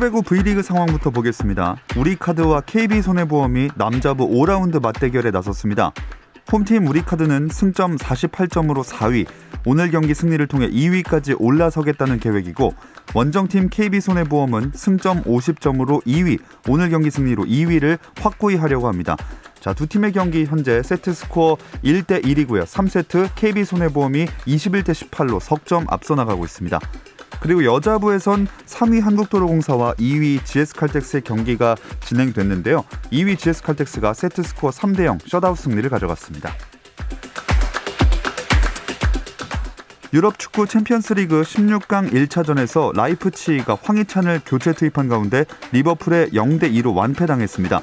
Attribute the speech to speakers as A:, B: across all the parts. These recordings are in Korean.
A: 프로배구 V리그 상황부터 보겠습니다. 우리카드와 KB손해보험이 남자부 5라운드 맞대결에 나섰습니다. 홈팀 우리카드는 승점 48점으로 4위, 오늘 경기 승리를 통해 2위까지 올라서겠다는 계획이고 원정팀 KB손해보험은 승점 50점으로 2위, 오늘 경기 승리로 2위를 확고히 하려고 합니다. 자, 두 팀의 경기 현재 세트 스코어 1대 1이고요. 3세트 KB손해보험이 21대 18로 석점 앞서 나가고 있습니다. 그리고 여자부에선 3위 한국도로공사와 2위 GS칼텍스의 경기가 진행됐는데요. 2위 GS칼텍스가 세트 스코어 3대 0 셧아웃 승리를 가져갔습니다. 유럽 축구 챔피언스리그 16강 1차전에서 라이프치히가 황희찬을 교체 투입한 가운데 리버풀에 0대 2로 완패당했습니다.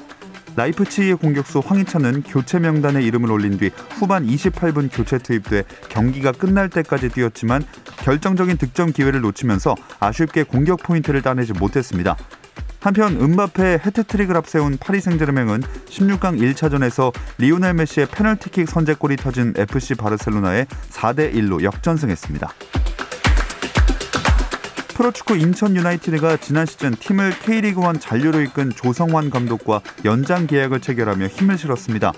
A: 라이프치히의 공격수 황희찬은 교체 명단에 이름을 올린 뒤 후반 28분 교체 투입돼 경기가 끝날 때까지 뛰었지만 결정적인 득점 기회를 놓치면서 아쉽게 공격 포인트를 따내지 못했습니다. 한편 음바페 해트트릭을 앞세운 파리 생제르맹은 16강 1차전에서 리오넬 메시의 페널티킥 선제골이 터진 FC 바르셀로나에 4대 1로 역전승했습니다. 프로축구 인천 유나이티드가 지난 시즌 팀을 K리그1 잔류로 이끈 조성환 감독과 연장 계약을 체결하며 힘을 실었습니다.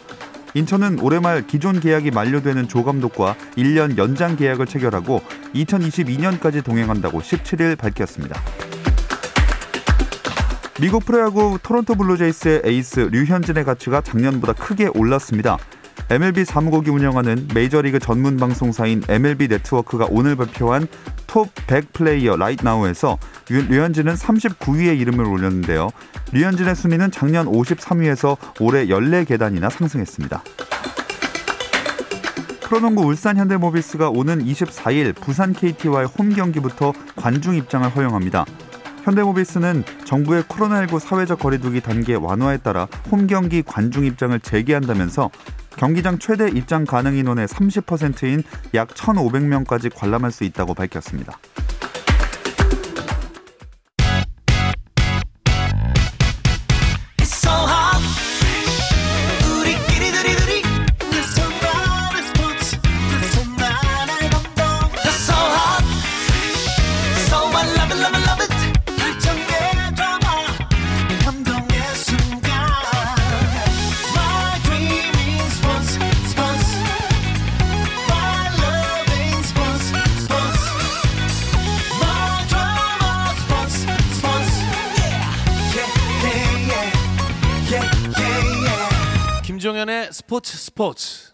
A: 인천은 올해 말 기존 계약이 만료되는 조 감독과 1년 연장 계약을 체결하고 2022년까지 동행한다고 17일 밝혔습니다. 미국 프로야구 토론토 블루제이스의 에이스 류현진의 가치가 작년보다 크게 올랐습니다. MLB 사무국이 운영하는 메이저리그 전문 방송사인 MLB 네트워크가 오늘 발표한 Top 100 Player Right Now에서 류현진은 39위에 이름을 올렸는데요. 류현진의 순위는 작년 53위에서 올해 14계단이나 상승했습니다. 프로농구 울산 현대모비스가 오는 24일 부산 KT와의 홈 경기부터 관중 입장을 허용합니다. 현대모비스는 정부의 코로나19 사회적 거리두기 단계 완화에 따라 홈 경기 관중 입장을 재개한다면서 경기장 최대 입장 가능 인원의 30%인 약 1,500명까지 관람할 수 있다고 밝혔습니다.
B: 스포츠 스포츠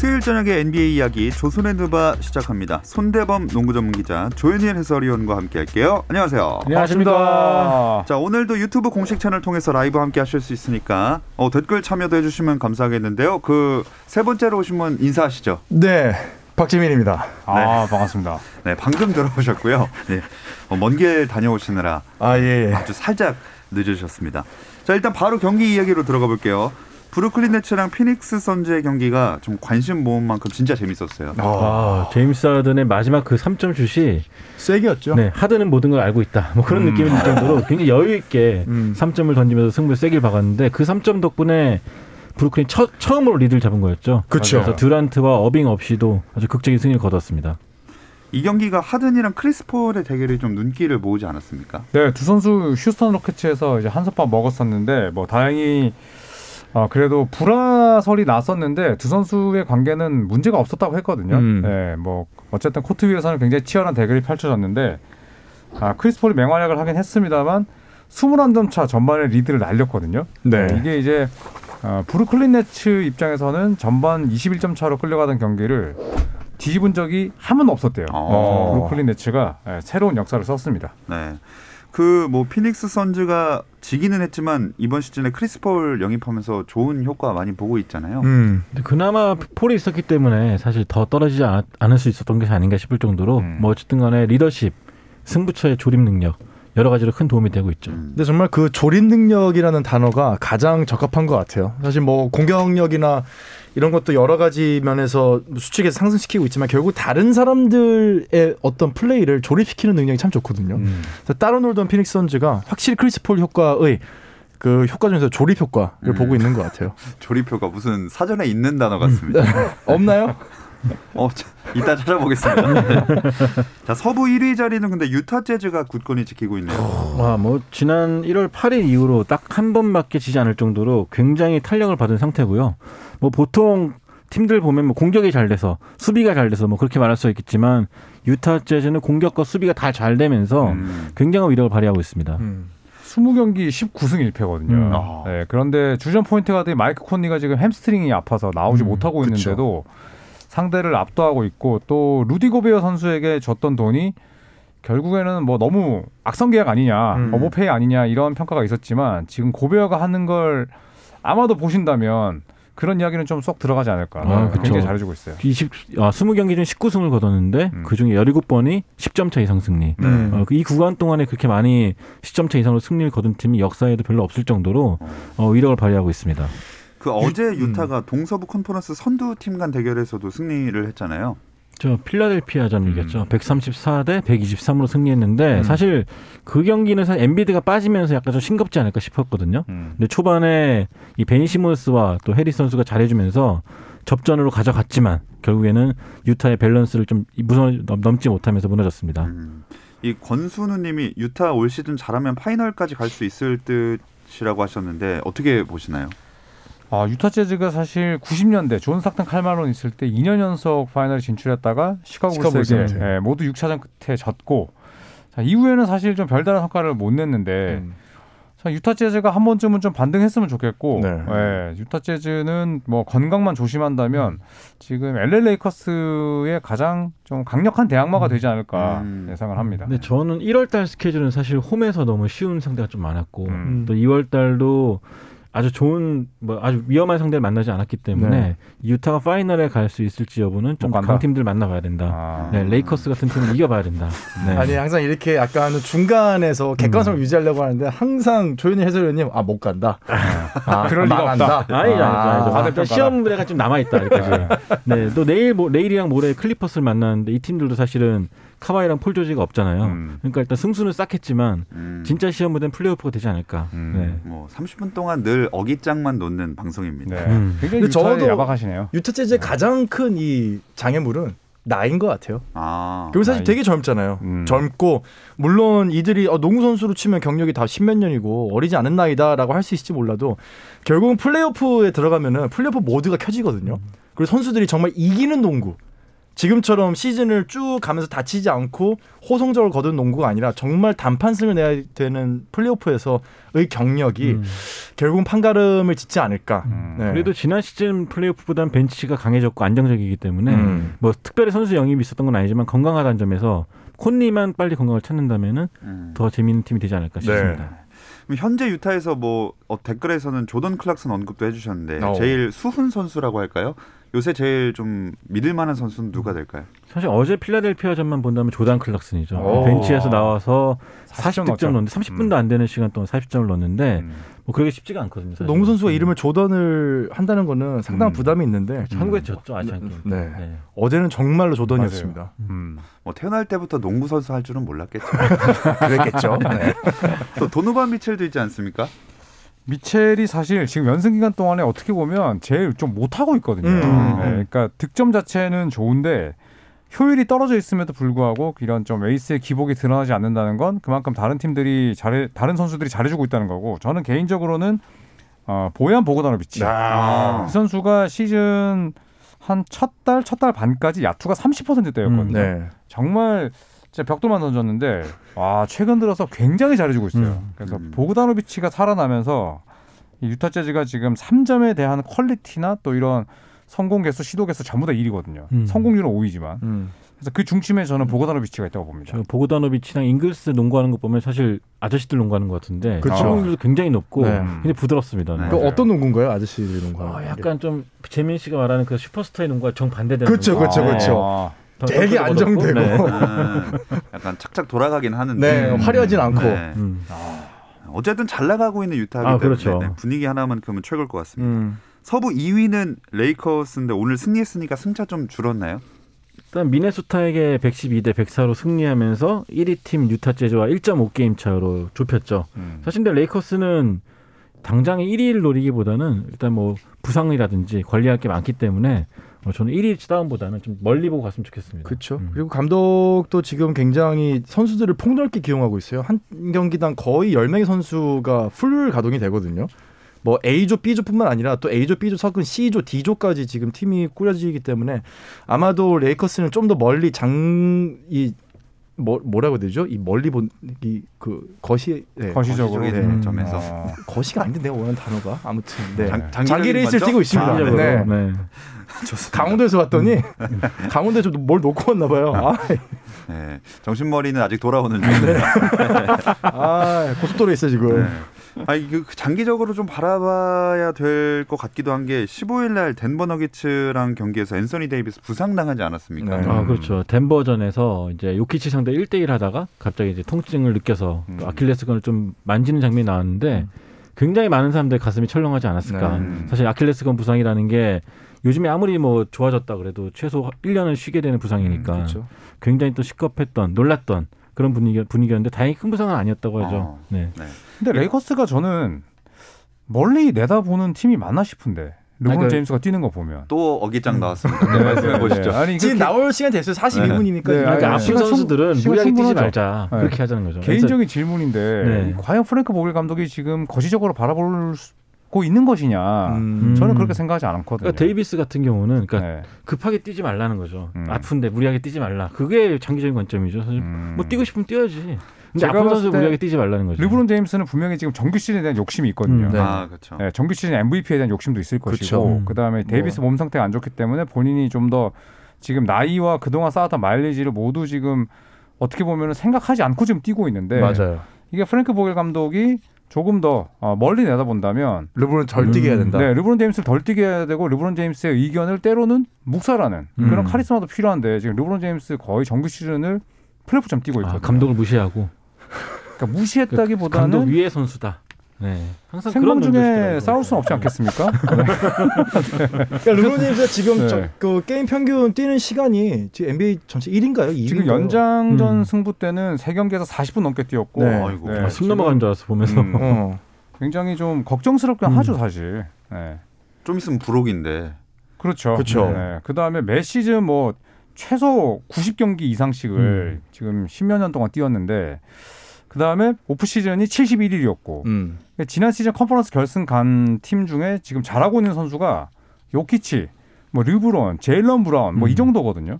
A: 수요일 저녁에 NBA 이야기 조선의 누바 시작합니다. 손대범 농구 전문 기자 조현일 해설위원과 함께할게요. 안녕하세요.
C: 안녕하십니까.
A: 자 오늘도 유튜브 공식 채널 통해서 라이브 함께하실 수 있으니까 어, 댓글 참여도 해주시면 감사하겠는데요. 그 세 번째로 오신 분 인사하시죠.
C: 네, 박지민입니다. 아 반갑습니다.
A: 네 방금 들어오셨고요. 네, 어, 먼길 다녀오시느라
C: 아 예.
A: 아주 살짝 늦으셨습니다. 자 일단 바로 경기 이야기로 들어가 볼게요. 브루클린 네츠랑 피닉스 선즈의 경기가 좀 관심 모은 만큼 진짜 재밌었어요.
D: 아, 제임스 하든의 마지막 그 3점 슛이
C: 세게였죠.
D: 네, 하든은 모든 걸 알고 있다. 뭐 그런
A: 음.
D: 느낌이 들 정도로 굉장히 여유 있게
C: 음.
D: 3점을 던지면서 승부를 세게 박았는데 그 3점 덕분에 브루클린 첫, 처음으로 리드를 잡은 거였죠.
C: 그쵸.
D: 그래서 듀란트와 어빙 없이도 아주 극적인 승리를 거뒀습니다.
A: 이 경기가 하든이랑 크리스 폴의 대결이 좀 눈길을 모으지 않았습니까?
C: 네, 두 선수 휴스턴 로켓츠에서 이제 한솥밥 먹었었는데 뭐 다행히 어, 그래도 불화설이 났었는데 두 선수의 관계는 문제가 없었다고 했거든요.
D: 음.
C: 네, 뭐 어쨌든 코트 위에서는 굉장히 치열한 대결이 펼쳐졌는데 아, 크리스 폴이 맹활약을 하긴 했습니다만 21점 차 전반에 리드를 날렸거든요.
D: 네.
C: 이게 이제 어, 브루클린 네츠 입장에서는 전반 21점 차로 끌려가던 경기를 뒤집은 적이 한 번도 없었대요.
A: 어.
C: 브루클린 네츠가 예, 새로운 역사를 썼습니다.
A: 네. 그 뭐 피닉스 선즈가 지기는 했지만 이번 시즌에 크리스 폴 영입하면서 좋은 효과 많이 보고 있잖아요.
E: 음.
D: 근데 그나마 폴이 있었기 때문에 사실 더 떨어지지 않, 않을 수 있었던 것이 아닌가 싶을 정도로
A: 음.
D: 뭐 어쨌든 간에 리더십, 승부처의 조립 능력 여러 가지로 큰 도움이 되고 있죠.
A: 음.
E: 근데 정말 그 조립 능력이라는 단어가 가장 적합한 것 같아요. 사실 뭐 공격력이나 이런 것도 여러 가지 면에서 수치에서 상승시키고 있지만 결국 다른 사람들의 어떤 플레이를 조립시키는 능력이 참 좋거든요.
C: 음.
E: 그래서 따로 놀던 피닉스 선즈가 확실히 크리스 폴 효과의 그 효과 중에서 조립 효과를
A: 음.
E: 보고 있는 것 같아요.
A: 조립 효과가 무슨 사전에 있는 단어 같습니다.
E: 없나요?
A: 어, 자, 이따 찾아보겠습니다. 자, 서부 1위 자리는 근데 유타 재즈가 굳건히 지키고 있네요.
D: 와, 뭐 지난 1월 8일 이후로 딱 한 번밖에 지지 않을 정도로 굉장히 탄력을 받은 상태고요. 뭐 보통 팀들 보면 뭐 공격이 잘 돼서 수비가 잘 돼서 뭐 그렇게 말할 수 있겠지만 유타 재즈는 공격과 수비가 다 잘 되면서
A: 음.
D: 굉장한 위력을 발휘하고 있습니다.
E: 음.
C: 20경기 19승 1패거든요.
D: 음.
A: 아.
C: 네, 그런데 주전 포인트 가드인 마이크 콘리가 지금 햄스트링이 아파서 나오지
D: 음,
C: 못하고
E: 그쵸.
C: 있는데도 상대를 압도하고 있고 또 루디 고베어 선수에게 줬던 돈이 결국에는 뭐 너무 악성 계약 아니냐,
E: 음.
C: 어버페이 아니냐 이런 평가가 있었지만 지금 고베어가 하는 걸 아마도 보신다면 그런 이야기는 좀 쏙 들어가지 않을까.
D: 아.
C: 굉장히 잘해주고 있어요.
D: 20, 아, 20경기 중 19승을 거뒀는데
C: 음.
D: 그중에 17번이 10점 차 이상 승리.
E: 음.
D: 어, 이 구간 동안에 그렇게 많이 10점 차 이상으로 승리를 거둔 팀이 역사에도 별로 없을 정도로 어, 위력을 발휘하고 있습니다.
A: 그 어제
E: 음.
A: 유타가 동서부 컨퍼런스 선두 팀 간 대결에서도 승리를 했잖아요.
D: 저 필라델피아전
C: 음.
D: 이겼죠. 134 대 123으로 승리했는데
E: 음.
D: 사실 그 경기는 사실 엠비드가 빠지면서 약간 좀 싱겁지 않을까 싶었거든요.
C: 음.
D: 근데 초반에 이 벤 시몬스와 또 해리스 선수가 잘해주면서 접전으로 가져갔지만 결국에는 유타의 밸런스를 좀 넘- 넘지 못하면서 무너졌습니다.
A: 음. 이 권순우님이 유타 올 시즌 잘하면 파이널까지 갈 수 있을 듯이라고 하셨는데 어떻게 보시나요?
C: 아, 유타 재즈가 사실 90년대 존 스탁턴 칼 말론 있을 때 2년 연속 파이널에 진출했다가 시카고 불스에게. 예, 모두 6차전 끝에 졌고 자, 이후에는 사실 좀 별다른 성과를 못 냈는데
E: 음.
C: 자, 유타 재즈가 한 번쯤은 좀 반등했으면 좋겠고
E: 네.
C: 예, 유타 재즈는 뭐 건강만 조심한다면 지금 LA 레이커스의 가장 좀 강력한 대항마가 되지 않을까
A: 음.
C: 예상을 합니다.
D: 근데 저는 1월 달 스케줄은 사실 홈에서 너무 쉬운 상대가 좀 많았고
C: 음.
D: 또 2월 달도 아주 좋은 뭐 아주 위험한 상대를 만나지 않았기 때문에
E: 네.
D: 유타가 파이널에 갈 수 있을지 여부는 좀? 강팀들 만나봐야 된다.
C: 아.
D: 네, 레이커스 같은 팀은 이겨봐야 된다. 네.
E: 아니 항상 이렇게 약간 중간에서 객관성을 유지하려고 하는데 항상 조현희 해설위원님 아 못 간다. 아,
C: 그럴 리가. 없다.
D: 아니죠, 아니죠,
E: 아.
D: 아니죠.
C: 과대평가다.
D: 시험 무대가 좀 남아 있다. 네, 또 내일 모, 내일이랑 모레 클리퍼스를 만나는데 이 팀들도 사실은 카와이랑 폴 조지가 없잖아요.
C: 음.
D: 그러니까 일단 승수는 쌓겠지만
A: 음.
D: 진짜 시험 무대는 플레이오프가 되지 않을까.
C: 음.
D: 네.
A: 뭐 30분 동안 늘 어깃장만 놓는 방송입니다.
C: 네.
D: 음.
C: 굉장히
E: 저도-
C: 야박하시네요.
E: 유타 재즈의 가장 큰 이 장애물은 나이인 것 같아요.
A: 아,
E: 그리고 사실
C: 나이.
E: 되게 젊잖아요.
C: 음.
E: 젊고 물론 이들이 어, 농구 선수로 치면 경력이 다 십몇 년이고 어리지 않은 나이다라고 할 수 있을지 몰라도 결국은 플레이오프에 들어가면은 플레이오프 모드가 켜지거든요. 그리고 선수들이 정말 이기는 농구. 지금처럼 시즌을 쭉 가면서 다치지 않고 호성적을 거둔 농구가 아니라 정말 단판승을 내야 되는 플레이오프에서의 경력이
D: 음.
E: 결국은 판가름을 짓지 않을까.
C: 음.
E: 네.
D: 그래도 지난 시즌 플레이오프보다는 벤치가 강해졌고 안정적이기 때문에
E: 음.
D: 뭐 특별히 선수 영입이 있었던 건 아니지만 건강하다는 점에서 콘리만 빨리 건강을 찾는다면은
A: 음.
D: 더 재미있는 팀이 되지 않을까 싶습니다.
A: 그럼 현재 유타에서 뭐 어, 댓글에서는 조던 클락슨 언급도 해주셨는데
E: 어.
A: 제일 수훈 선수라고 할까요? 요새 제일 좀 믿을 만한 선수는 누가 될까요?
D: 사실 어제 필라델피아전만 본다면 조단 클락슨이죠.
E: 오.
D: 벤치에서 나와서
C: 40점
D: 40득점
C: 넣었죠.
D: 넣는데 30분도 안 되는 시간 동안 40점을 넣었는데
C: 음.
D: 뭐 그러기 쉽지가 않거든요. 사실.
E: 농구 선수가
D: 음.
E: 이름을 조던을 한다는 거는 상당한
C: 음.
E: 부담이 있는데
D: 한국에 졌죠 아시안 게임.
E: 네.
D: 네.
E: 어제는 정말로 조던이었습니다.
C: 음.
A: 뭐 태어날 때부터 농구 선수 할 줄은 몰랐겠죠.
E: 그랬겠죠. 네.
A: 또 도노반 미첼도 있지 않습니까?
C: 미첼이 사실 지금 연승 기간 동안에 어떻게 보면 제일 좀 못하고 있거든요.
E: 음.
C: 네, 그러니까 득점 자체는 좋은데 효율이 떨어져 있음에도 불구하고 이런 좀 에이스의 기복이 드러나지 않는다는 건 그만큼 다른 팀들이 잘해 다른 선수들이 잘해주고 있다는 거고 저는 개인적으로는 어, 보얀 보고다노비치
E: 아.
C: 이 선수가 시즌 한 첫 달 첫 달 반까지 야투가 30%대였거든요.
E: 네.
C: 정말 진짜 벽돌만 던졌는데 와 최근 들어서 굉장히 잘해주고 있어요.
D: 음.
C: 그래서
A: 음.
C: 보그다노비치가 살아나면서 이 유타 재즈가 지금 3점에 대한 퀄리티나 또 이런 성공 개수, 시도 개수 전부 다 1위거든요.
D: 음.
C: 성공률은 5위지만
E: 음.
C: 그래서 그 중심에 저는 보고다노비치가 있다고 봅니다.
D: 저 보고다노비치랑 잉글스 농구하는 거 보면 사실 아저씨들 농구하는 것 같은데
E: 그렇죠.
D: 성공률도 굉장히 높고
E: 네.
D: 굉장히 부드럽습니다.
A: 네.
E: 그 어떤 농구인가요, 아저씨 농구?
D: 어, 약간 좀 재민 씨가 말하는 그 슈퍼스타의 농구와 정 반대되는
E: 그렇죠,
D: 농구.
E: 그렇죠,
C: 아,
E: 그렇죠.
D: 더
E: 되게
D: 더
E: 안정되고.
D: 네.
A: 아, 약간 착착 돌아가긴 하는데.
E: 네, 화려하진 않고.
A: 네.
D: 음.
A: 어쨌든 잘 나가고 있는 유타이기
D: 아,
A: 때문에
D: 그렇죠.
A: 네, 분위기 하나만큼은 최고일 것 같습니다.
E: 음.
A: 서부 2위는 레이커스인데 오늘 승리했으니까 승차 좀 줄었나요?
D: 일단 미네소타에게 112대 104로 승리하면서 1위 팀 유타 재즈와 1.5게임 차로 좁혔죠.
C: 음.
D: 사실 근데 레이커스는 당장에 1위를 노리기보다는 일단 뭐 부상이라든지 관리할 게 많기 때문에 어, 저는 1위 다운보다는 좀 멀리 보고 갔으면 좋겠습니다.
E: 그렇죠.
D: 음.
E: 그리고 감독도 지금 굉장히 선수들을 폭넓게 기용하고 있어요. 한 경기당 거의 10명의 선수가 풀 가동이 되거든요. 뭐 A조, B조뿐만 아니라 또 A조, B조 섞은 C조, D조까지 지금 팀이 꾸려지기 때문에 아마도 레이커스는 좀 더 멀리 장이 뭐, 뭐라고 되죠? 이 멀리 보는 그 거시 네.
C: 거시적으로
E: 네.
D: 음.
A: 점에서
C: 어.
E: 거시가 아닌데 내가 원하는 단어가 아무튼 네.
C: 장-
E: 자기 레이스를? 뛰고 있습니다.
D: 장기적으로.
E: 네.
D: 네.
A: 좋습니다.
E: 강원도에서 왔더니 강원도에서 뭘 놓고 왔나 봐요. 아,
A: 네, 정신머리는 아직 돌아오는 중입니다.
E: 아 고속도로에 있어 지금.
A: 네. 아, 이거 장기적으로 좀 바라봐야 될 것 같기도 한 게 15일 날 덴버 너기츠랑 경기에서 앤서니 데이비스 부상당하지 않았습니까?
E: 네.
D: 아, 그렇죠. 덴버전에서 이제 요키치 상대 1대1 하다가 갑자기 이제 통증을 느껴서
C: 음.
D: 또 아킬레스건을 좀 만지는 장면이 나왔는데 굉장히 많은 사람들 가슴이 철렁하지 않았을까.
A: 네.
D: 사실 아킬레스건 부상이라는 게 요즘에 아무리 뭐 좋아졌다 그래도 최소 1년은 쉬게 되는 부상이니까
E: 그렇죠.
D: 굉장히 또 시겁했던 놀랐던 그런 분위기, 분위기였는데 다행히 큰 부상은 아니었다고 하죠.
A: 어.
D: 네.
A: 네.
C: 근데 레이커스가 저는 멀리 내다보는 팀이 맞나 싶은데 르브론
D: 그러니까-
C: 제임스가 뛰는 거 보면.
A: 또 어깃장 나왔습니다. 네, 말씀해 보시죠.
C: 아니
E: 지금
C: 그렇게
E: 나올 시간 됐어요. 42분이니까.
C: 네,
D: 그러니까 아픈 선수들은
C: 충-
D: 무리하게 뛰지. 말자
C: 네.
D: 그렇게 하자는 거죠.
C: 개인적인 질문인데
D: 네.
C: 과연 프랭크 보겔 감독이 지금 거시적으로 바라 보고 있는 것이냐?
E: 음.
C: 저는
D: 음.
C: 그렇게 생각하지 않거든요.
D: 그러니까 데이비스 같은 경우는 그러니까
C: 네.
D: 급하게 뛰지 말라는 거죠.
C: 음.
D: 아픈데 무리하게 뛰지 말라. 그게 장기적인 관점이죠. 사실
C: 음.
D: 뭐 뛰고 싶으면 뛰어야지. 근데
C: 제가
D: 아픈 선수
C: 때
D: 무리하게 뛰지 말라는 거죠.
C: 르브론 제임스는 분명히 지금 정규 시즌에 대한 욕심이 있거든요.
D: 음, 네.
A: 아, 그렇죠.
C: 네, 정규 시즌 MVP에 대한 욕심도 있을
E: 그쵸.
C: 것이고
D: 음.
C: 그다음에 데이비스 몸 상태가 안 좋기 때문에 본인이 좀 더 지금 나이와 그동안 쌓았던 마일리지를 모두 지금 어떻게 보면 생각하지 않고 지금 뛰고 있는데
E: 맞아요.
C: 이게 프랭크 보겔 감독이 조금 더 어, 멀리 내다본다면
E: 르브론 덜 뛰게 해야 된다.
C: 네, 르브론 제임스를 덜 뛰게 해야 되고 르브론 제임스의 의견을 때로는 묵살하는 그런
D: 음.
C: 카리스마도 필요한데 지금 르브론 제임스 거의 정규 시즌을 플레이오프처럼 뛰고
D: 아,
C: 있거든요.
D: 감독을 무시하고
C: 그러니까 무시했다기보다는
D: 감독 위의 선수다. 네. 항상
C: 생방 중에. 싸울 수는 없지 않겠습니까? 네.
E: 그러니까 르브론 제임스가 지금
C: 네.
E: 저, 그 게임 평균 뛰는 시간이 지금 NBA 전체 1위인가요? 2위인가요?
C: 지금 연장전
D: 음.
C: 승부 때는 세 경기에서 40분 넘게 뛰었고
E: 네.
A: 아이고.
D: 아, 숨 넘어간 줄 알았어 보면서.
C: 음,
E: 어.
C: 굉장히 좀 걱정스럽긴
D: 음.
C: 하죠 사실. 네.
A: 좀 있으면 부록인데.
C: 그렇죠.
E: 그렇죠.
C: 네. 그 다음에 매 시즌 뭐 최소 90 경기 이상씩을
D: 음.
C: 지금 10여 년 동안 뛰었는데 그 다음에 오프 시즌이 71일이었고
E: 음.
C: 지난 시즌 컨퍼런스 결승 간 팀 중에 지금 잘하고 있는 선수가 요키치, 뭐 르브론, 제일런 브라운 뭐이
D: 음.
C: 정도거든요.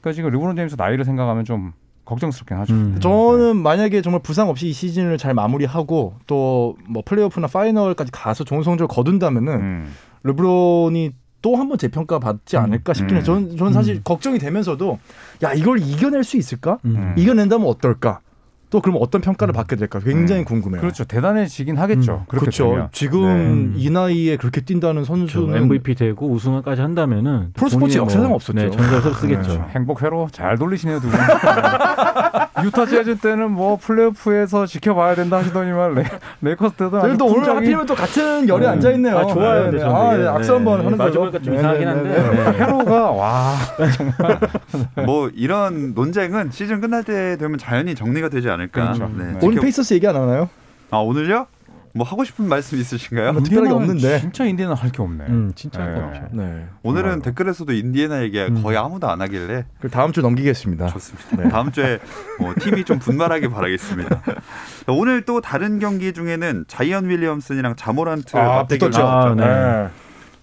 C: 그러니까 지금 르브론 제임스 나이를 생각하면 좀 걱정스럽긴 하죠.
D: 음.
E: 저는 만약에 정말 부상 없이 이 시즌을 잘 마무리하고 또 뭐 플레이오프나 파이널까지 가서 좋은 성적을 거둔다면은
C: 음.
E: 르브론이 또 한 번 재평가 받지
C: 음.
E: 않을까 싶긴 해요.
C: 음.
E: 저는, 저는 사실
D: 음.
E: 걱정이 되면서도 야 이걸 이겨낼 수 있을까?
D: 음.
E: 이겨낸다면 어떨까? 또 그럼 어떤 평가를 받게 될까? 굉장히
C: 음.
E: 궁금해요.
C: 그렇죠. 대단해지긴 하겠죠.
D: 음.
C: 그렇게
E: 그렇죠.
C: 되면.
E: 지금
D: 네.
E: 이 나이에 그렇게 뛴다는
D: 그렇죠.
E: 선수는
D: MVP 되고 우승까지 한다면은
E: 프로스포츠
D: 본인의
E: 역사상 없었죠.
D: 네, 전설을 쓰겠죠.
C: 그렇죠. 행복 회로 잘 돌리시네요 두 분. 유타 재즈 때는 뭐 플레이오프에서 지켜봐야 된다 하시더니만 레, 레이커스 때도 아주
E: 저희도 오늘
C: 풍작이-
E: 하필이면 또 같은 열에
C: 네.
E: 앉아 있네요.
D: 아, 좋아요. 근데 저는
E: 아,
D: 되게.
E: 네, 악수 한번 하는
D: 마주
E: 거죠.
D: 보니까 좀
E: 네,
D: 이상하긴
E: 네,
D: 한데.
E: 네, 네.
D: 네.
C: 회로가
A: 와뭐 이런 논쟁은 시즌 끝날 때 되면 자연히 정리가 되지 않을까.
C: 그렇죠.
A: 네.
C: 네.
E: 오늘
A: 지켜-
E: 페이서스 얘기 안 하나요?
A: 아 오늘요? 뭐 하고 싶은 말씀 있으신가요?
E: 뭐 특별하게 없는데.
C: 진짜 인디는 할게 없네.
D: 음, 진짜 할거
C: 네.
D: 없죠.
E: 네.
A: 오늘은
C: 정말로.
A: 댓글에서도 인디애나 얘기가
D: 음.
A: 거의 아무도 안 하길래
E: 그 다음 주 넘기겠습니다.
A: 좋습니다.
E: 네.
A: 다음 주에 뭐 팀이 좀 분발하길 바라겠습니다. 오늘 또 다른 경기 중에는 자이언 윌리엄슨이랑 자모란트
E: 아,
A: 맞대결
E: 붙었죠.
A: 나왔죠.
D: 아, 네.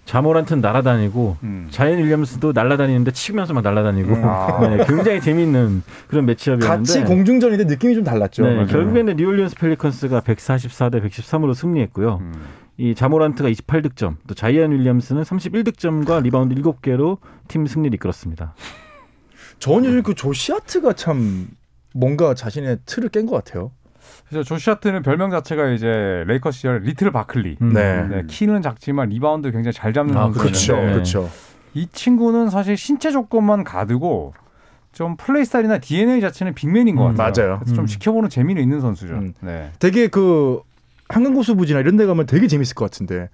D: 자모란트는 날아다니고
C: 음.
D: 자이언 윌리엄슨도 날아다니는데 치면서 막 날아다니고
C: 음. 아.
D: 네, 굉장히 재미있는 그런 매치업이었는데
E: 같이 공중전인데 느낌이 좀 달랐죠.
D: 네,
C: 맞아요.
D: 결국에는 뉴올리언스 펠리컨스가 144대 113으로 승리했고요.
C: 음.
D: 이 자모란트가 28득점, 또 자이언 윌리엄슨은 31득점과 리바운드 7개로 팀 승리를 이끌었습니다.
E: 저는 요즘 그 조시 하트가 참 뭔가 자신의 틀을 깬 것 같아요.
C: 그래서 조시 하트는 별명 자체가 이제 레이커스 시절 리틀 바클리.
D: 음.
E: 네.
C: 네, 키는 작지만 리바운드 굉장히 잘 잡는
D: 아,
C: 선수인데
D: 그렇죠. 네.
E: 그렇죠.
C: 이 친구는 사실 신체 조건만 가드고 좀 플레이 스타일이나 DNA 자체는 빅맨인 것
D: 음,
C: 같아요.
E: 맞아요.
C: 좀
D: 음.
C: 지켜보는 재미는 있는 선수죠.
E: 음.
C: 네.
E: 되게 그 한강 고수부지나 이런 데 가면 되게 재밌을 것 같은데.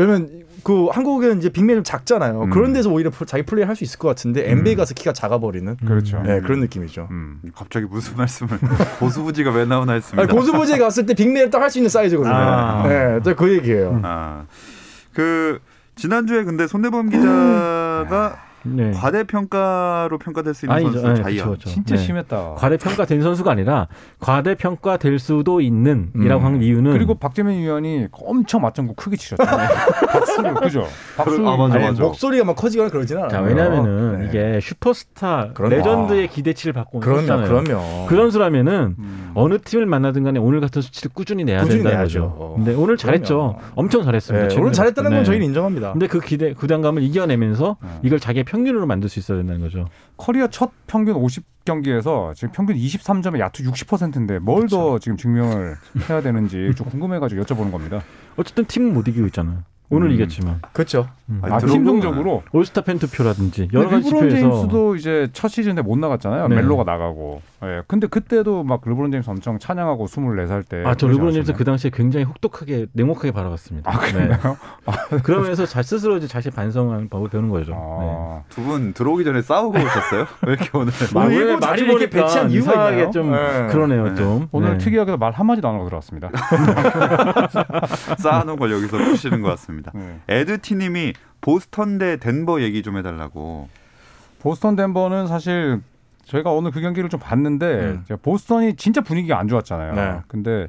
E: 왜냐면 그 한국은 이제 빅맨이 좀 작잖아요.
A: 음.
E: 그런 데서 오히려 자기 플레이 할 수 있을 것 같은데 NBA 가서 키가 작아버리는
C: 그렇죠.
E: 네, 그런 느낌이죠.
C: 음.
A: 갑자기 무슨 말씀을 고수부지가 왜 나오나 했습니다.
E: 아니, 고수부지에 갔을 때 빅맨을 딱 할 수 있는 사이즈거든요.
D: 아.
E: 네, 또그 얘기예요.
A: 아, 그 지난주에 근데 손대범 기자가
D: 네.
A: 과대평가로 평가될 수 있는
D: 아니죠.
A: 선수
D: 네,
A: 자이언.
D: 그쵸, 그쵸.
C: 진짜
D: 네.
C: 심했다.
D: 과대평가된 선수가 아니라 과대평가될 수도 있는이라고
E: 음.
D: 한 이유는
C: 그리고 박재민 위원이 엄청 맞장구 크게 치셨잖아요. 박수를 그죠? 박수
A: 아, 맞아,
E: 아니,
A: 맞아.
E: 목소리가 막 커지거나 그러진 않아요.
D: 자, 왜냐면은
E: 네.
D: 이게 슈퍼스타
E: 그럼요.
D: 레전드의 기대치를 받고
E: 그럼요,
D: 있잖아요.
E: 그럼요.
D: 그 선수라면은
C: 음.
D: 어느 팀을 만나든 간에 오늘 같은 수치를 꾸준히 내야
E: 꾸준히
D: 된다는
E: 내야죠.
D: 거죠. 근데 오늘 잘했죠.
E: 그럼요.
D: 엄청 잘했습니다.
E: 네, 오늘 잘했다는 건. 저희는 인정합니다.
D: 근데 그 기대 부담감을 이겨내면서
C: 네.
D: 이걸 자기의 평균으로 만들 수 있어야 된다는 거죠.
C: 커리어 첫 평균 50 경기에서 지금 평균 23점에 야투 60%인데 뭘더 지금 증명을 해야 되는지 좀 궁금해가지고 여쭤보는 겁니다.
D: 어쨌든 팀은 못 이기고 있잖아요. 오늘
C: 음.
D: 이겼지만
E: 그렇죠.
D: 음.
A: 아, 들어보면-
C: 팀 성적으로
D: 올스타 팬 투표라든지 여러 가지 지표에서
C: 제임스도 이제 첫 시즌에 못 나갔잖아요.
D: 네.
C: 멜로가 나가고. 예. 근데 그때도 막 르브론 제임스 엄청 찬양하고 24살 때.
D: 아, 저 르브론 제임스? 그 당시에 굉장히 혹독하게 냉혹하게 바라봤습니다.
C: 아, 그랬나요?
D: 네. 그러면서 자 스스로 이제 자신 반성하는 법을 배우는 거죠. 네.
C: 아,
A: 두분 들어오기 전에 싸우고 오셨어요? 왜 이렇게 오늘?
E: 뭐
D: 오늘
E: 일부 자리를 이렇게
D: 보니까
E: 배치한 이유가
D: 이상하게
E: 있나요?
D: 좀
E: 네.
D: 그러네요,
A: 네.
D: 좀.
C: 오늘
D: 네.
C: 특이하게도 말 한마디도 안 하고 들어왔습니다.
A: 쌓아놓은 걸 여기서 푸시는 것 같습니다.
C: 네.
A: 에드티 님이 보스턴 대 덴버 얘기 좀 해달라고.
C: 보스턴 덴버는 사실 저희가 오늘 그 경기를 좀 봤는데
E: 음.
C: 보스턴이 진짜 분위기가 안 좋았잖아요.
E: 네.
C: 근데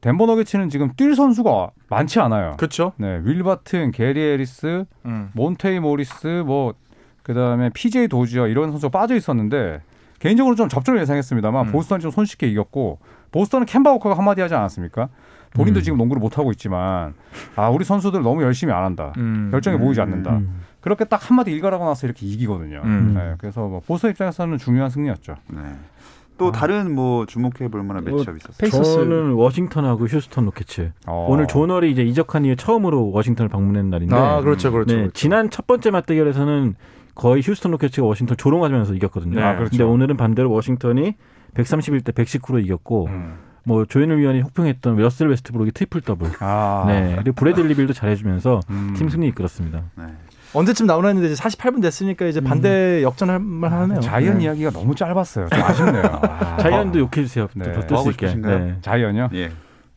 C: 덴버 너기츠는 지금 뛸 선수가 많지 않아요.
E: 그렇죠.
C: 네, 윌 바튼, 게리 해리스,
E: 음.
C: 몬테이 모리스, 뭐 그다음에 PJ 도지어 이런 선수 가 빠져 있었는데 개인적으로 좀 접전을 예상했습니다만
E: 음.
C: 보스턴이 좀 손쉽게 이겼고 보스턴은 캔바 워커가 한마디 하지 않았습니까? 본인도
D: 음.
C: 지금 농구를 못 하고 있지만 아 우리 선수들 너무 열심히 안 한다.
E: 음.
C: 열정이 보이지 않는다.
D: 음.
C: 그렇게 딱 한마디 일갈하고 나서 이렇게 이기거든요.
E: 음.
C: 네, 그래서 뭐 보스턴 입장에서는 중요한 승리였죠.
A: 네. 또 다른 뭐 주목해 볼 만한
D: 뭐,
A: 매치업 있었어요.
E: 페이서스.
D: 저는 워싱턴하고 휴스턴 로켓츠.
C: 어.
D: 오늘 존 월이 이제 이적한 이후 처음으로 워싱턴을 방문한 날인데
E: 아, 그렇죠, 그렇죠.
D: 네,
E: 그렇죠.
D: 지난 첫 번째 맞대결에서는 거의 휴스턴 로켓츠가 워싱턴 조롱하면서 이겼거든요.
E: 네.
C: 아, 그렇죠.
D: 근데 오늘은 반대로 워싱턴이 131대 119로 이겼고
C: 음.
D: 뭐 조현일 위원이 혹평했던 러셀 웨스트브룩이 트리플 더블.
C: 아.
D: 네. 그리고 브래들리 빌도 잘해주면서
C: 음.
D: 팀 승리 이끌었습니다.
A: 네.
E: 언제쯤 나오나 했는데 이제 48분 됐으니까 이제 반대 역전할 만하네요.
C: 자이언
E: 네.
C: 이야기가 너무 짧았어요. 좀 아쉽네요. 아.
D: 자이언도 욕해 주세요.
C: 네.
A: 더뭐 하고
D: 뜰수 있게.
A: 싶으신가요?
D: 네.
C: 자이언이요?
A: 예.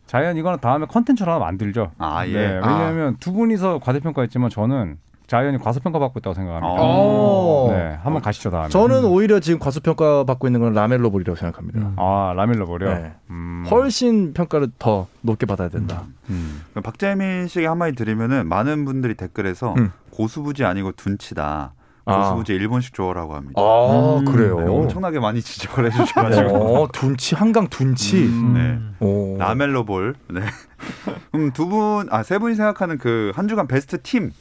C: 자이언 이거는 다음에 컨텐츠로 하나 만들죠.
A: 아 예.
C: 네,
A: 아.
C: 왜냐하면 두 분이서 과대평가했지만 저는 자이언이 과소평가 받고 있다고 생각합니다.
E: 어.
C: 네, 한번 가시죠 다음에.
E: 저는 오히려 지금 과소평가 받고 있는 건 라멜로 볼이라고 생각합니다.
D: 음.
C: 아 라멜로 볼.
E: 네.
C: 음.
E: 훨씬 평가를 더 높게 받아야 된다.
C: 음.
A: 그럼 박재민 씨에게 한마디 드리면은 많은 분들이 댓글에서
E: 음.
A: 고수부지 아니고 둔치다.
E: 아.
A: 고수부지 일본식 조어라고 합니다.
E: 아,
D: 음.
E: 그래요.
A: 네, 엄청나게 많이 지적을 해주셔가지고.
E: 어, 둔치 한강 둔치.
C: 음.
A: 네.
E: 오.
A: 라멜로 볼. 네. 그럼 두 분, 아, 세 분이 생각하는 그 한 주간 베스트 팀.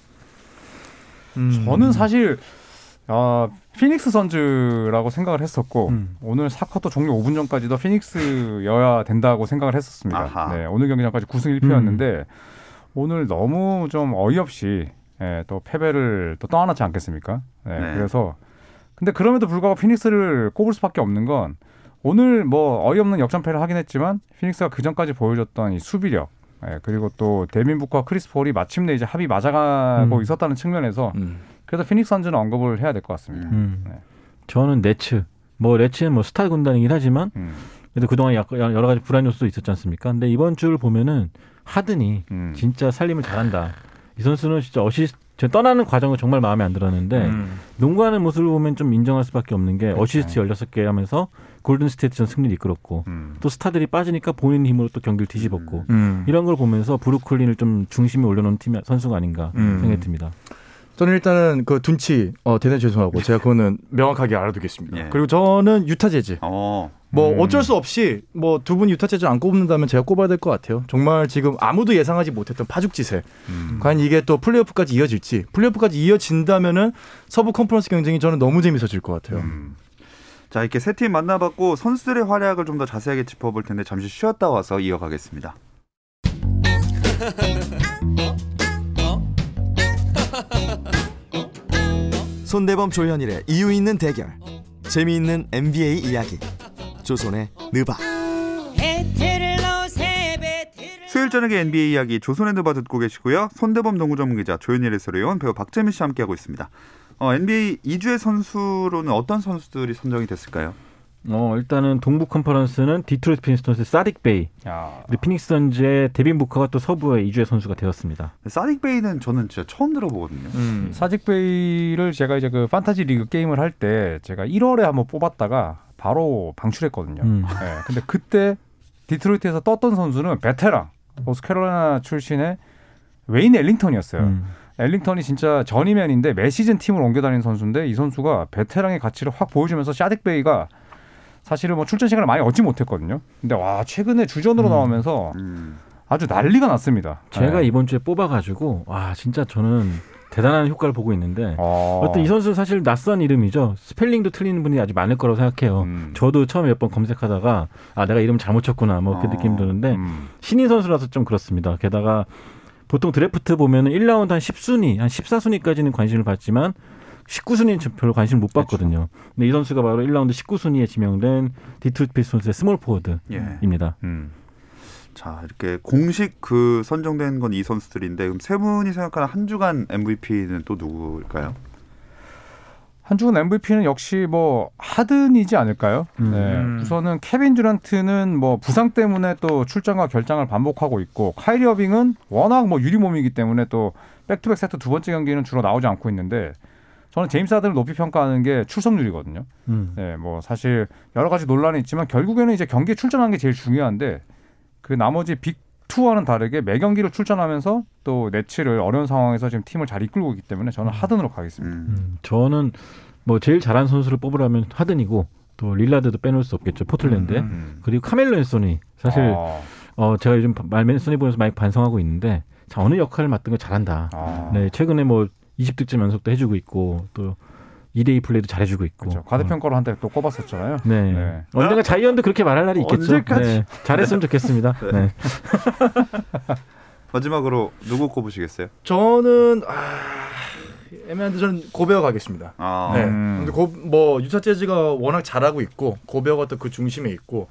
E: 음.
C: 저는 사실 아, 피닉스 선즈라고 생각을 했었고
D: 음.
C: 오늘 사커터 종료 5분 전까지도 피닉스여야 된다고 생각을 했었습니다.
A: 아하.
C: 네, 오늘 경기 전까지 9승 1패였는데 오늘 너무 좀 어이없이 예, 또 패배를 또 떠안았지 않겠습니까? 네,
A: 네.
C: 그래서 근데 그럼에도 불구하고 피닉스를 꼽을 수밖에 없는 건 오늘 뭐 어이없는 역전패를 하긴 했지만 피닉스가 그 전까지 보여줬던 이 수비력 예, 그리고 또 데빈 부커와 크리스 폴이 마침내 이제 합이 맞아가고
D: 음.
C: 있었다는 측면에서
E: 음.
C: 그래서 피닉스 선즈는 언급을 해야 될 것 같습니다.
D: 음.
C: 네.
D: 저는 네츠. 뭐 네츠는 뭐 스타 군단이긴 하지만
C: 음.
D: 그래도 그동안 약- 여러 가지 불안 요소도 있었지 않습니까? 근데 이번 주를 보면은 하든이
C: 음.
D: 진짜 살림을 잘한다. 이 선수는 진짜 어시스트 저 떠나는 과정은 정말 마음에 안 들었는데
E: 음.
D: 농구하는 모습을 보면 좀 인정할 수밖에 없는 게
C: 그렇죠.
D: 어시스트 16개 하면서 골든 스테이트전 승리를 이끌었고
C: 음.
D: 또 스타들이 빠지니까 본인 힘으로 또 경기를 뒤집었고
E: 음.
D: 이런 걸 보면서 브루클린을 좀 중심에 올려놓은 팀 선수가 아닌가
E: 음.
D: 생각이 듭니다.
E: 저는 일단은 그 둔치 어 대단히 죄송하고 제가 그거는 명확하게 알아두겠습니다.
A: 예.
E: 그리고 저는 유타 재즈.
A: 어.
E: 뭐
C: 음.
E: 어쩔 수 없이 뭐 두 분 유타 재즈 안 꼽는다면 제가 꼽아야 될 것 같아요. 정말 지금 아무도 예상하지 못했던 파죽지세.
C: 음.
E: 과연 이게 또 플레이오프까지 이어질지. 플레이오프까지 이어진다면은 서부 컨퍼런스 경쟁이 저는 너무 재밌어질 것 같아요.
C: 음.
A: 자, 이렇게 세 팀 만나봤고 선수들의 활약을 좀 더 자세하게 짚어볼 텐데 잠시 쉬었다 와서 이어가겠습니다.
F: 손대범 조현일의 이유 있는 대결 재미있는 NBA 이야기 조선의 느바
A: 수요일 저녁에 NBA 이야기 조선의 느바 듣고 계시고요. 손대범 농구 전문 기자 조현일 해설위원 배우 박재민 씨 함께하고 있습니다. 어, NBA 이 주의 선수로는 어떤 선수들이 선정이 됐을까요?
D: 어, 일단은 동부 컨퍼런스는 디트로이트 피스톤스의 사딕 베이,
C: 야,
D: 그리고 피닉스 선즈의 데빈 부커가 또 서부의 이 주의 선수가 되었습니다.
A: 사딕 베이는 저는 진짜 처음 들어보거든요.
E: 음.
C: 사딕 베이를 제가 이제 그 판타지 리그 게임을 할 때 제가 1월에 한번 뽑았다가 바로 방출했거든요.
D: 음.
C: 네, 근데 그때 디트로이트에서 떴던 선수는 베테랑 노스캐롤라이나 출신의 웨인 엘링턴이었어요.
D: 음.
C: 엘링턴이 진짜 journeyman인데 매 시즌 팀을 옮겨 다니는 선수인데 이 선수가 베테랑의 가치를 확 보여주면서 사딕 베이가 사실은 뭐 출전 시간을 많이 얻지 못했거든요. 근데 와 최근에 주전으로
D: 음.
C: 나오면서
A: 음.
C: 아주 난리가 났습니다.
D: 제가
C: 네.
D: 이번 주에 뽑아가지고 와 진짜 저는 대단한 효과를 보고 있는데
C: 어.
D: 어떤 이 선수 사실 낯선 이름이죠. 스펠링도 틀리는 분이 아주 많을 거라고 생각해요.
C: 음.
D: 저도 처음에 몇 번 검색하다가 아 내가 이름 잘못 쳤구나 뭐그
A: 어,
D: 느낌 드는데
C: 음.
D: 신인 선수라서 좀 그렇습니다. 게다가 보통 드래프트 보면은 1라운드 한 10순위, 한 14순위까지는 관심을 받지만 19순위는 별로 관심을 못 받거든요. 근데 이 선수가 바로 1라운드 19순위에 지명된 디트로이트 피스톤스의 스몰 포워드입니다.
A: 예.
C: 음.
A: 자 이렇게 공식 그 선정된 건 이 선수들인데 그럼 세 분이 생각하는 한 주간 MVP는 또 누구일까요?
C: 한 주간 MVP는 역시 뭐 하든이지 않을까요?
D: 음.
C: 네. 우선은 케빈 듀란트는 뭐 부상 때문에 또 출장과 결장을 반복하고 있고 카이리 어빙은 워낙 뭐 유리 몸이기 때문에 또 back-to-back 세트 두 번째 경기는 주로 나오지 않고 있는데 저는 제임스 하든을 높이 평가하는 게 출석률이거든요.
D: 음.
C: 네, 뭐 사실 여러 가지 논란이 있지만 결국에는 이제 경기에 출전하는 게 제일 중요한데 그 나머지 big two와는 다르게 매 경기를 출전하면서 또 네츠를 어려운 상황에서 지금 팀을 잘 이끌고 있기 때문에 저는 하든으로 가겠습니다.
A: 음.
D: 음, 저는 뭐 제일 잘하는 선수를 뽑으라면 하든이고 또 릴라드도 빼놓을 수 없겠죠 포틀랜드. 에
C: 음.
D: 그리고 카멜로 앤소니 사실
C: 아,
D: 어 제가 요즘 카멜로 앤소니 보면서 많이 반성하고 있는데 자 어느 역할을 맡든 걸 잘한다.
C: 아.
D: 네 최근에 뭐 20득점 연속도 해주고 있고 또 2대2 플레이도 잘해주고 있고.
C: 그렇죠. 과대평가로 한때 또 꼽았었잖아요.
D: 어, 네.
C: 네.
D: 언젠가 자이언도 그렇게 말할 날이 있겠죠.
A: 언제까지?
D: 네. 잘했으면 좋겠습니다. 네.
A: 마지막으로 누구 꼽으시겠어요?
E: 저는 아, 애매한데 저는 고베어 가겠습니다.
A: 아,
E: 네.
C: 음.
E: 근데 고, 뭐 유타 재즈가 워낙 잘하고 있고 고베어가 또 그 중심에 있고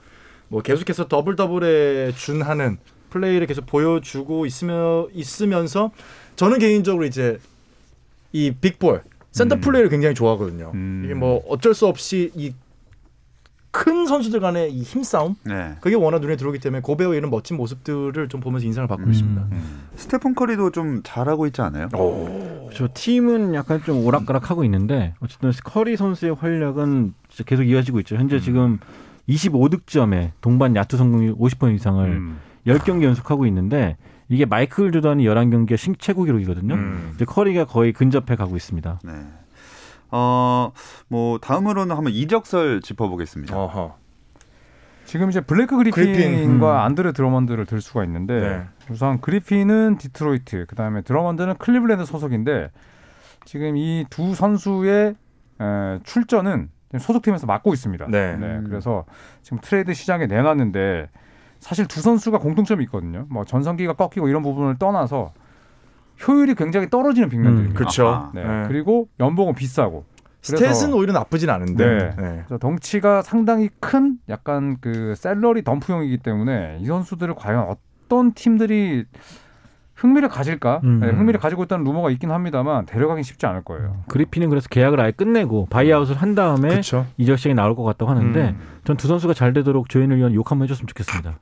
E: 뭐 계속해서 더블 더블에 준하는 플레이를 계속 보여주고 있으며 있으면서 저는 개인적으로 이제 이 big ball 센터
C: 음.
E: 플레이를 굉장히 좋아하거든요.
C: 음.
E: 이게 뭐 어쩔 수 없이 이큰 선수들 간의 이 힘싸움
A: 네.
E: 그게 워낙 눈에 들어오기 때문에 고베어의 이런 멋진 모습들을 좀 보면서 인상을 받고
D: 음.
E: 있습니다.
A: 스테픈 커리도 좀 잘하고 있지 않아요?
D: 저 팀은 약간 좀 오락가락하고 있는데 어쨌든 커리 선수의 활약은 진짜 계속 이어지고 있죠. 현재 지금 25득점에 동반 야투 성공률 50% 이상을
C: 음.
D: 10경기 연속하고 있는데 이게 마이클 조던이 11경기가 신 최고 기록이거든요.
E: 음.
D: 이제 커리가 거의 근접해 가고 있습니다.
A: 네. 어, 뭐 다음으로는 한번 이적설 짚어보겠습니다.
E: 어허.
C: 지금 이제 블레이크
E: 그리핀,
C: 그리핀과
D: 음.
C: 안드레 드러먼드를 들 수가 있는데
E: 네.
C: 우선 그리핀은 디트로이트, 그다음에 드러먼드는 클리블랜드 소속인데 지금 이 두 선수의 에, 출전은 소속팀에서 막고 있습니다.
E: 네.
C: 그래서 지금 트레이드 시장에 내놨는데 사실 두 선수가 공통점이 있거든요. 뭐 전성기가 꺾이고 이런 부분을 떠나서 효율이 굉장히 떨어지는 빅맨들입니다.
E: 음, 그렇죠.
C: 네.
E: 네.
C: 그리고 연봉은 비싸고
E: 스탯은 오히려 나쁘진 않은데.
C: 네.
E: 네.
C: 덩치가 상당히 큰 약간 그 salary dump형이기 때문에 이 선수들을 과연 어떤 팀들이 흥미를 가질까?
D: 음.
C: 네, 흥미를 가지고 있다는 루머가 있긴 합니다만 데려가긴 쉽지 않을 거예요.
D: 그리핀은 그래서 계약을 아예 끝내고 바이아웃을 한 다음에. 이적 시장이 나올 것 같다고 하는데
E: 음.
D: 전 두 선수가 잘 되도록 조현일 위원 욕 한번 해줬으면 좋겠습니다.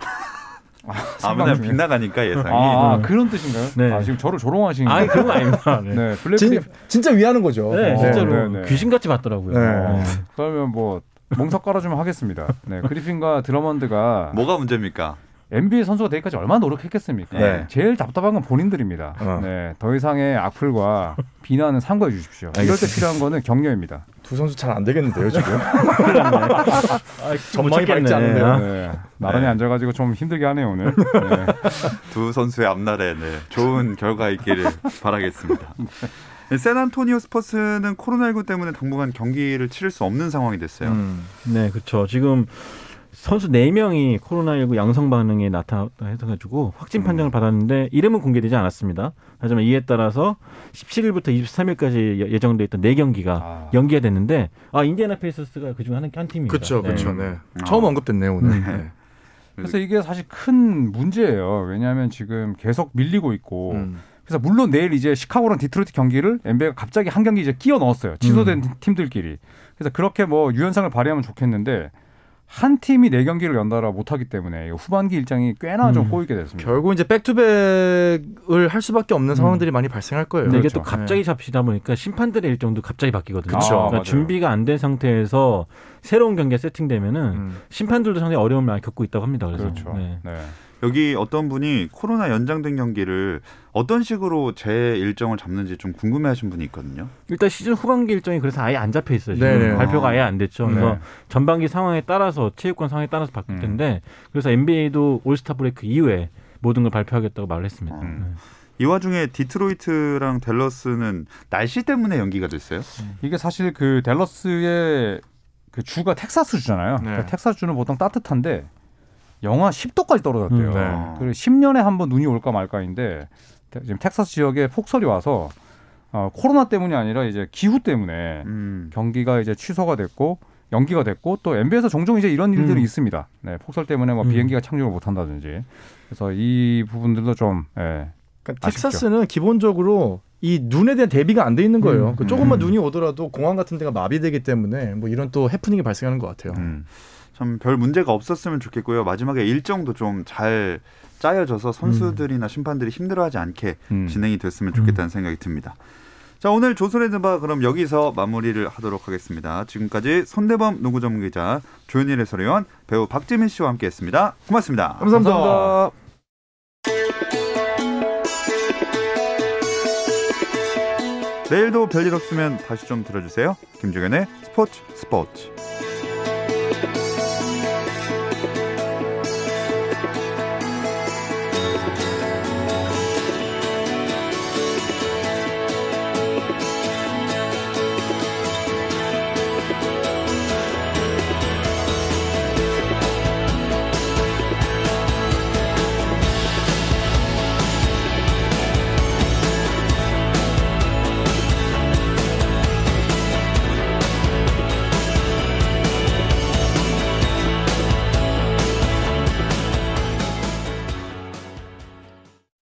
A: 아, 맨날
C: 중에.
A: 빗나가니까 예상이.
C: 아, 아,
D: 네.
C: 그런 뜻인가요?
D: 네.
C: 아, 지금 저를 조롱하시는
D: 아니
C: 거예요?
D: 그런 거 아닙니다. 네.
C: 네, 블랙
E: 진, 진짜 위하는 거죠.
D: 네,
C: 어,
D: 진짜로
C: 네, 네.
D: 귀신같이 봤더라고요.
E: 네.
D: 네.
C: 그러면 뭐 멍석 깔아주면 하겠습니다. 네, 그리핀과 드러먼드가
A: 뭐가 문제입니까?
C: NBA 선수가 되기까지 얼마나 노력했겠습니까?
E: 네.
C: 제일 답답한 건 본인들입니다.
E: 어.
C: 네, 더 이상의 악플과 비난은 삼가해 주십시오. 이럴 때 필요한 거는 격려입니다.
E: 두 선수 잘 안 되겠는데요 지금.
D: 아,
E: 전망이 밝지 않은데요.
D: 아.
C: 네, 나란히
A: 네.
C: 앉아가지고 좀 힘들게 하네요 오늘. 네.
A: 두 선수의 앞날에 네, 좋은 결과 있기를 바라겠습니다. 샌안토니오 스퍼스는 코로나19 때문에 당분간 경기를 치를 수 없는 상황이 됐어요.
E: 음.
D: 네, 그렇죠. 지금 선수 4명이 코로나19 양성 반응에 나타나가지고 확진
A: 음.
D: 판정을 받았는데 이름은 공개되지 않았습니다. 하지만 이에 따라서 17일부터 23일까지 예정돼 있던 4경기가
C: 아.
D: 연기가 됐는데 아 인디애나 페이서스가 그중 한, 한 팀입니다.
E: 그렇죠,
D: 네.
E: 그렇죠. 네.
A: 아.
E: 처음 언급됐네요 오늘.
D: 음.
E: 네.
C: 그래서 이게 사실 큰 문제예요. 왜냐하면 지금 계속 밀리고 있고
E: 음.
C: 그래서 물론 내일 이제 시카고랑 디트로이트 경기를 NBA가 갑자기 한 경기 이제 끼워 넣었어요. 취소된 팀들끼리. 그래서 그렇게 뭐 유연성을 발휘하면 좋겠는데 한 팀이 네 경기를 연달아 못하기 때문에 후반기 일정이 꽤나 좀
D: 음.
C: 꼬이게 됐습니다.
E: 결국 이제 백투백을 할 수밖에 없는 상황들이 많이 발생할 거예요.
D: 이게
C: 그렇죠.
D: 또 갑자기 잡히다 보니까 심판들의 일정도 갑자기 바뀌거든요.
E: 그쵸.
D: 그러니까
C: 맞아요.
D: 준비가 안 된 상태에서 새로운 경기가 세팅되면은
E: 음.
D: 심판들도 상당히 어려움을 많이 겪고 있다고 합니다. 그래서
C: 그렇죠.
D: 네.
C: 네.
A: 여기 어떤 분이 코로나 연장된 경기를 어떤 식으로 재 일정을 잡는지 좀 궁금해하신 분이 있거든요.
D: 일단 시즌 후반기 일정이 그래서 아예 안 잡혀 있어요. 지금
E: 네네.
D: 발표가 아예 안 됐죠. 그래서
C: 네.
D: 전반기 상황에 따라서 체육관 상황에 따라서 바뀔
C: 음.
D: 텐데 그래서 NBA도 올스타 브레이크 이후에 모든 걸 발표하겠다고 말을 했습니다.
A: 음. 이 와중에 디트로이트랑 댈러스는 날씨 때문에 연기가 됐어요.
C: 이게 사실 그 댈러스의 그 주가 텍사스 주잖아요.
E: 네.
C: 그러니까 텍사스 주는 보통 따뜻한데 영하 10도까지 떨어졌대요.
E: 음, 네.
C: 그리고 10년에 한 번 눈이 올까 말까인데 테- 지금 텍사스 지역에 폭설이 와서 어, 코로나 때문이 아니라 이제 기후 때문에
A: 음.
C: 경기가 이제 취소가 됐고 연기가 됐고 또 NBA에서 종종 이제 이런 일들이
D: 음.
C: 있습니다. 네, 폭설 때문에 뭐
D: 음.
C: 비행기가 착륙을 못 한다든지. 그래서 이 부분들도 좀 예.
E: 그러니까. 텍사스는 기본적으로 이 눈에 대한 대비가 안 돼 있는 거예요.
C: 음,
E: 그 조금만
D: 음.
E: 눈이 오더라도 공항 같은 데가 마비되기 때문에 뭐 이런 또 해프닝이 발생하는 것 같아요.
C: 음.
A: 참별 문제가 없었으면 좋겠고요. 마지막에 일정도 좀 잘 짜여져서 선수들이나 심판들이 힘들어하지 않게
C: 음.
A: 진행이 됐으면 좋겠다는 생각이 듭니다. 자 오늘 조선의 드바 그럼 여기서 마무리를 하도록 하겠습니다. 지금까지 손대범 농구 전문 기자 조현일 해설위원 배우 박재민 씨와 함께했습니다. 고맙습니다.
E: 감사합니다.
A: 내일도 별일 없으면 다시 좀 들어주세요. 김종현의 스포츠 스포츠.